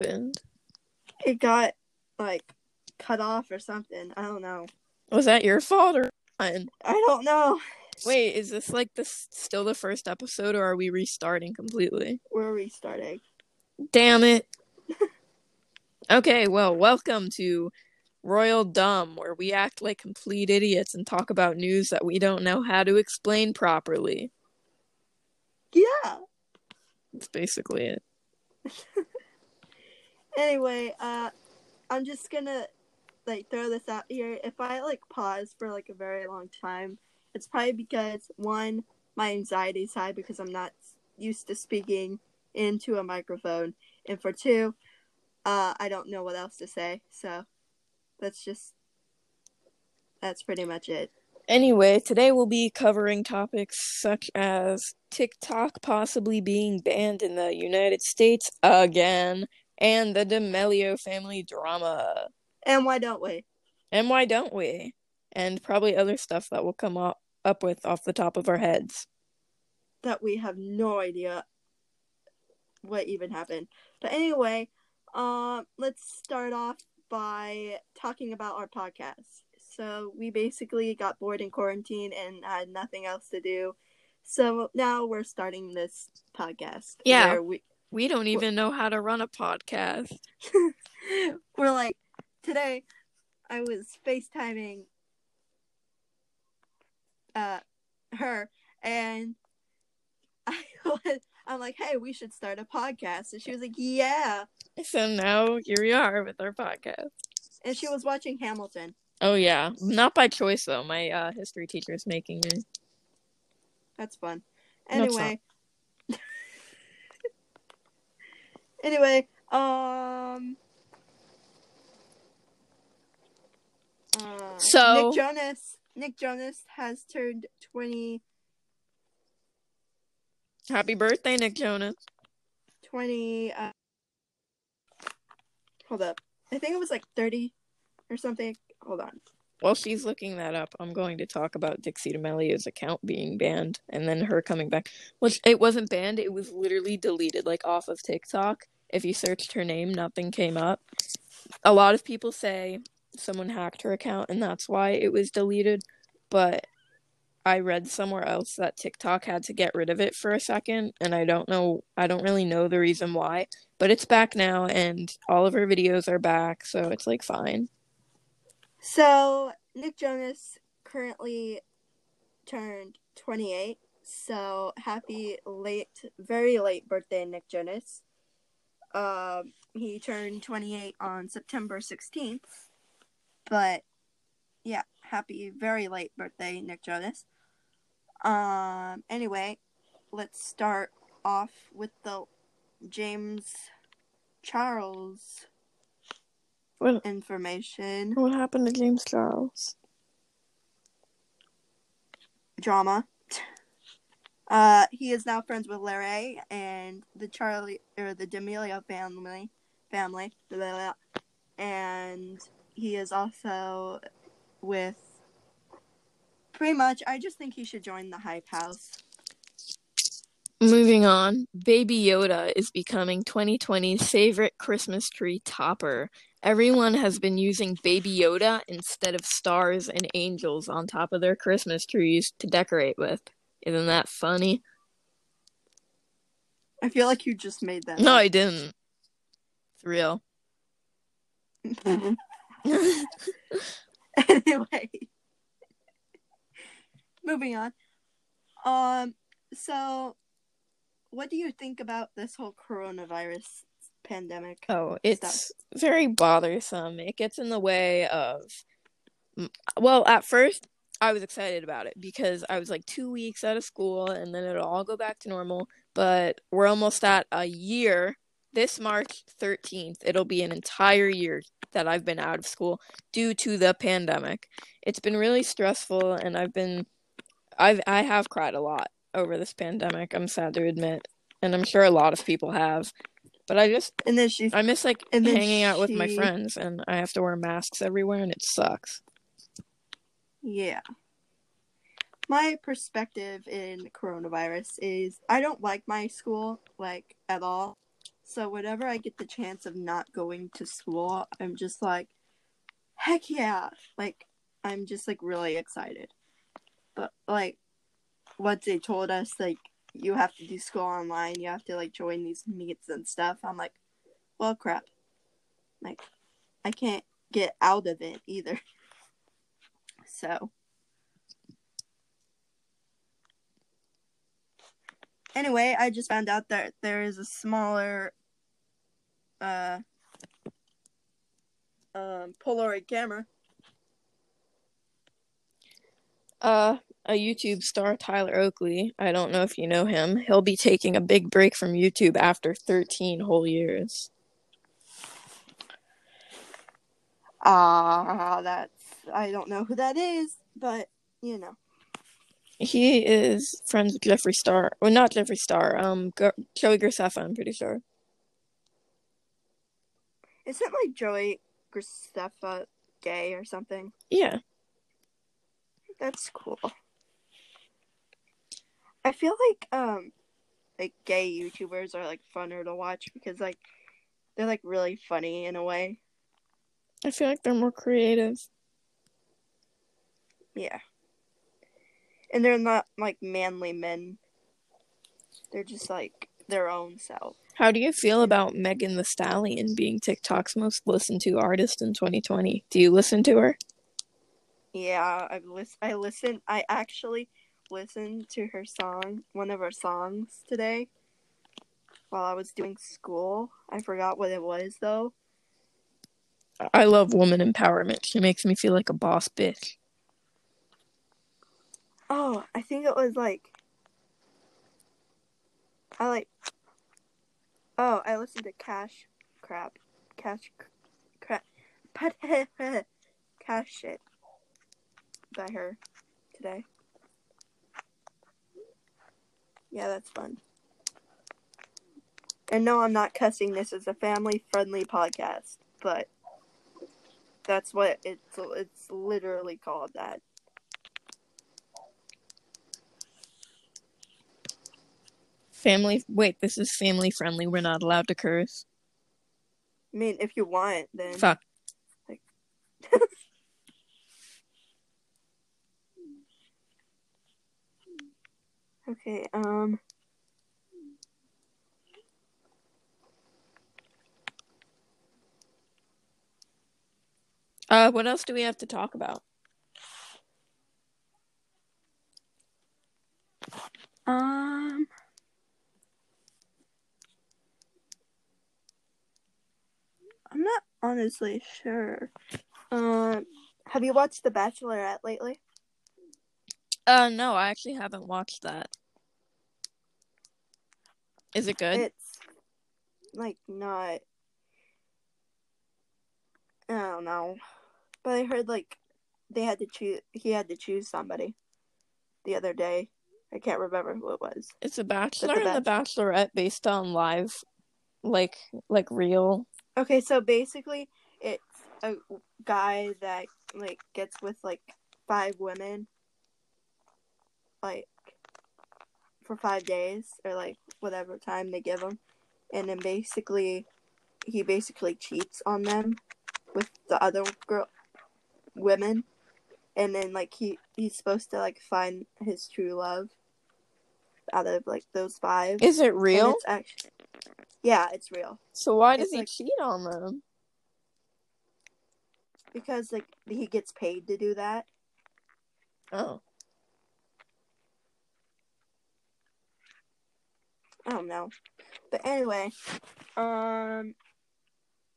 happened? It got like cut off or something. I don't know. Was that your fault or mine? I don't know. Wait, is this like this still the first episode or are we restarting completely? We're restarting. Damn it. okay, well, welcome to Royal Dumb, where we act like complete idiots and talk about news that we don't know how to explain properly. Yeah. That's basically it. Anyway, uh I'm just gonna like throw this out here. If I like pause for like a very long time, it's probably because one, my anxiety's high because I'm not used to speaking into a microphone, and for two, uh, I don't know what else to say. So that's just that's pretty much it. Anyway, today we'll be covering topics such as TikTok possibly being banned in the United States again, and the D'Amelio family drama. And why don't we? And why don't we? And probably other stuff that we'll come up, up with off the top of our heads. That we have no idea what even happened. But anyway, um, let's start off by talking about our podcast. So we basically got bored in quarantine and had nothing else to do. So now we're starting this podcast. Yeah. where we We don't even know how to run a podcast. we're like today I was FaceTiming uh her and I was I'm like, hey, we should start a podcast. And she was like, Yeah. So now here we are with our podcast. And she was watching Hamilton. Oh yeah, not by choice though. My uh, history teacher is making me. That's fun. Anyway. Anyway, um uh, So- Nick Jonas Nick Jonas has turned 20 Happy birthday, Nick Jonas. 20 uh, Hold up. I think it was like 30 or something. Hold on. While she's looking that up, I'm going to talk about Dixie D'Amelio's account being banned and then her coming back. Which it wasn't banned, it was literally deleted, like off of TikTok. If you searched her name, nothing came up. A lot of people say someone hacked her account and that's why it was deleted, but I read somewhere else that TikTok had to get rid of it for a second, and I don't know, I don't really know the reason why, but it's back now and all of her videos are back, so it's like fine. So, Nick Jonas currently turned 28. So, happy late, very late birthday, Nick Jonas. Um, he turned 28 on September 16th. But, yeah, happy, very late birthday, Nick Jonas. Um, anyway, let's start off with the James Charles What information. what happened to James Charles? drama. Uh, he is now friends with Larry and the Charli or the D'Amelio family, family, blah, blah, blah. and he is also with. Pretty much, I just think he should join the Hype House. Moving on, Baby Yoda is becoming 2020's favorite Christmas tree topper. Everyone has been using Baby Yoda instead of stars and angels on top of their Christmas trees to decorate with. Isn't that funny? I feel like you just made that. No, up. I didn't. It's real. anyway, moving on. Um, so what do you think about this whole coronavirus pandemic? Oh, it's very bothersome. It gets in the way of. Well, at first, I was excited about it because I was like two weeks out of school and then it'll all go back to normal. But we're almost at a year. This March 13th, it'll be an entire year that I've been out of school due to the pandemic. It's been really stressful and I've been. I've I have cried a lot over this pandemic. I'm sad to admit, and I'm sure a lot of people have. But I just And then she I miss like hanging out with my friends, and I have to wear masks everywhere, and it sucks. Yeah. My perspective in coronavirus is I don't like my school like at all. So whenever I get the chance of not going to school, I'm just like, heck yeah! Like I'm just like really excited. But like, what they told us, like you have to do school online, you have to like join these meets and stuff. I'm like, well, crap. Like, I can't get out of it either. So. Anyway, I just found out that there is a smaller uh um Polaroid camera. Uh a YouTube star, Tyler Oakley. I don't know if you know him. He'll be taking a big break from YouTube after 13 whole years. Ah, uh, that's I don't know who that is, but you know. He is friends with Jeffree Star. Well, not Jeffree Star. Um, G- Joey Graceffa. I'm pretty sure. Isn't like Joey Graceffa gay or something? Yeah. That's cool. I feel like um like gay YouTubers are like funner to watch because like they're like really funny in a way. I feel like they're more creative. Yeah. And they're not like manly men. They're just like their own self. How do you feel about Megan Thee Stallion being TikTok's most listened to artist in 2020? Do you listen to her? Yeah, I've list- I listened I actually listened to her song, one of her songs today while I was doing school. I forgot what it was though. I love woman empowerment. She makes me feel like a boss bitch. Oh, I think it was like I like Oh, I listened to Cash Crap. Cash Crap. Cash shit by her today. Yeah, that's fun. And no, I'm not cussing. This is a family friendly podcast, but that's what it's it's literally called that. Family wait, this is family friendly. We're not allowed to curse. I mean, if you want, then Fuck. Like... okay, um Uh what else do we have to talk about? Um I'm not honestly sure. Um have you watched The Bachelorette lately? Uh no, I actually haven't watched that. Is it good? It's like not I don't know. But I heard like they had to choose he had to choose somebody the other day. I can't remember who it was. It's a bachelor the and the bachelorette based on live like like real Okay, so basically it's a guy that like gets with like five women like for 5 days or like whatever time they give him and then basically he basically cheats on them with the other girl women and then like he he's supposed to like find his true love out of like those five Is it real? it's actually yeah it's real So why does it's he like- cheat on them? because like he gets paid to do that Oh. I don't know. But anyway, um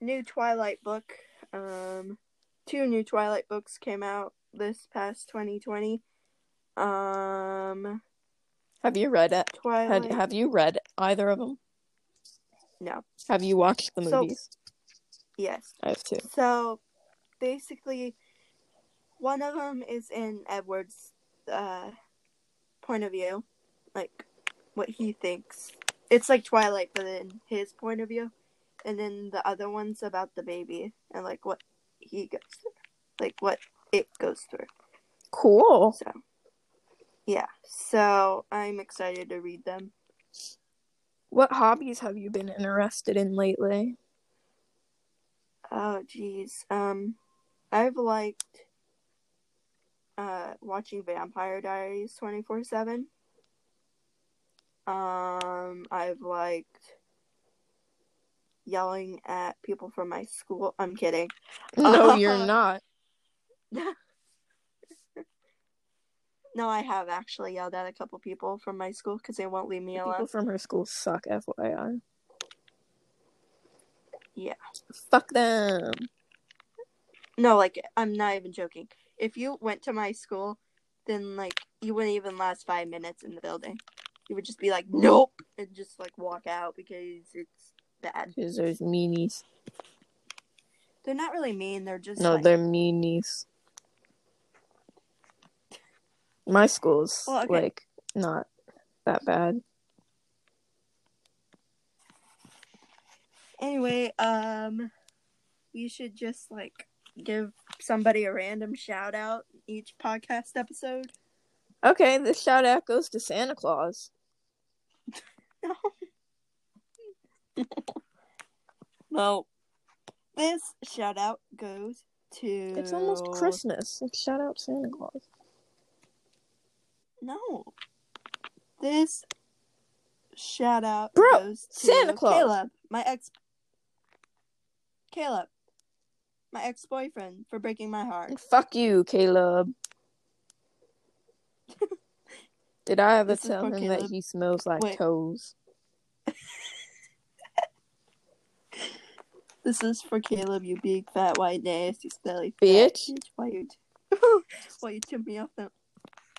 new Twilight book. Um two new Twilight books came out this past 2020. Um Have you read it? Twilight Had, have you read either of them? No. Have you watched the So- movies? Yes. I have two. So basically one of them is in Edward's uh point of view, like what he thinks. It's like Twilight but in his point of view. And then the other one's about the baby and like what he goes through. Like what it goes through. Cool. So yeah. So I'm excited to read them. What hobbies have you been interested in lately? Oh, geez. Um, I've liked uh watching Vampire Diaries twenty four seven. Um, I've liked yelling at people from my school. I'm kidding. No, you're not. No, I have actually yelled at a couple people from my school because they won't leave me alone. People from her school suck, FYI. Yeah. Fuck them. No, like I'm not even joking. If you went to my school, then like you wouldn't even last five minutes in the building. You would just be like, nope, and just like walk out because it's bad. Because there's meanies. They're not really mean. They're just No, like, they're meanies. My school's Well, okay. like not that bad. Anyway, um, we should just like give somebody a random shout out each podcast episode. Okay, this shout out goes to Santa Claus. No. no. This shout out goes to. It's almost Christmas. Let's shout out Santa Claus. No. This shout out Bro, goes to Santa Claus. Caleb, my ex. Caleb, my ex boyfriend, for breaking my heart. Fuck you, Caleb. Did I ever This tell him that he smells like Wait. toes? This is for Caleb, you big fat white nasty smelly Bitch. Why you? why you tip me off the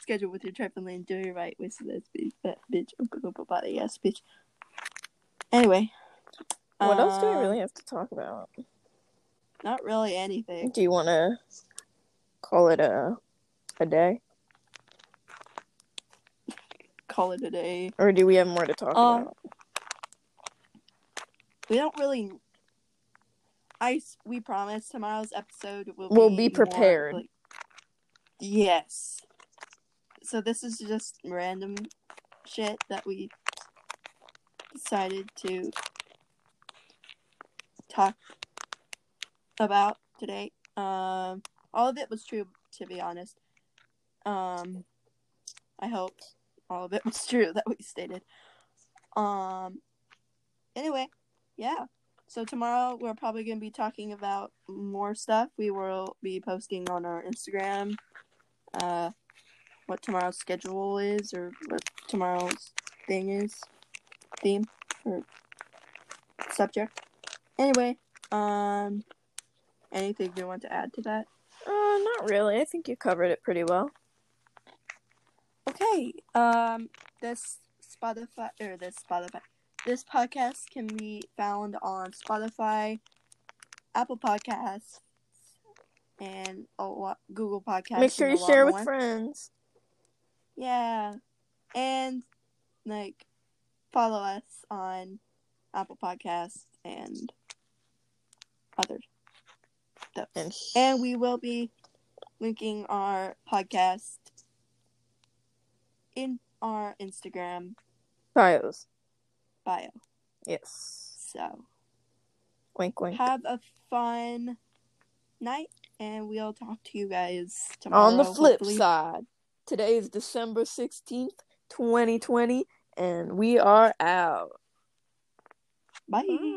schedule with your trifling dirty right with this big fat bitch? Body ass bitch. Anyway. What else do we um, really have to talk about? Not really anything. Do you want to call it a a day, Call it a day. or do we have more to talk Um, about? We don't really. I we promise tomorrow's episode will We'll be be more, prepared. like- yes. So this is just random shit that we decided to talk about today. Um, all of it was true, to be honest. Um, I hope all of it was true that we stated. Um, anyway, yeah. So tomorrow we're probably going to be talking about more stuff. We will be posting on our Instagram uh what tomorrow's schedule is or what tomorrow's thing is, theme or subject. Anyway, um anything you want to add to that? Uh, not really. I think you covered it pretty well. Okay. Um this Spotify or this Spotify this podcast can be found on Spotify, Apple Podcasts, and a lot, Google Podcasts. Make sure you share with more. friends. Yeah. And like follow us on Apple Podcasts and other stuff. And And we will be linking our podcast in our Instagram bios. bio. Yes. So Wink, wink. have a fun night and we'll talk to you guys tomorrow. On the flip hopefully. side, today is December 16th, 2020, and we are out. Bye.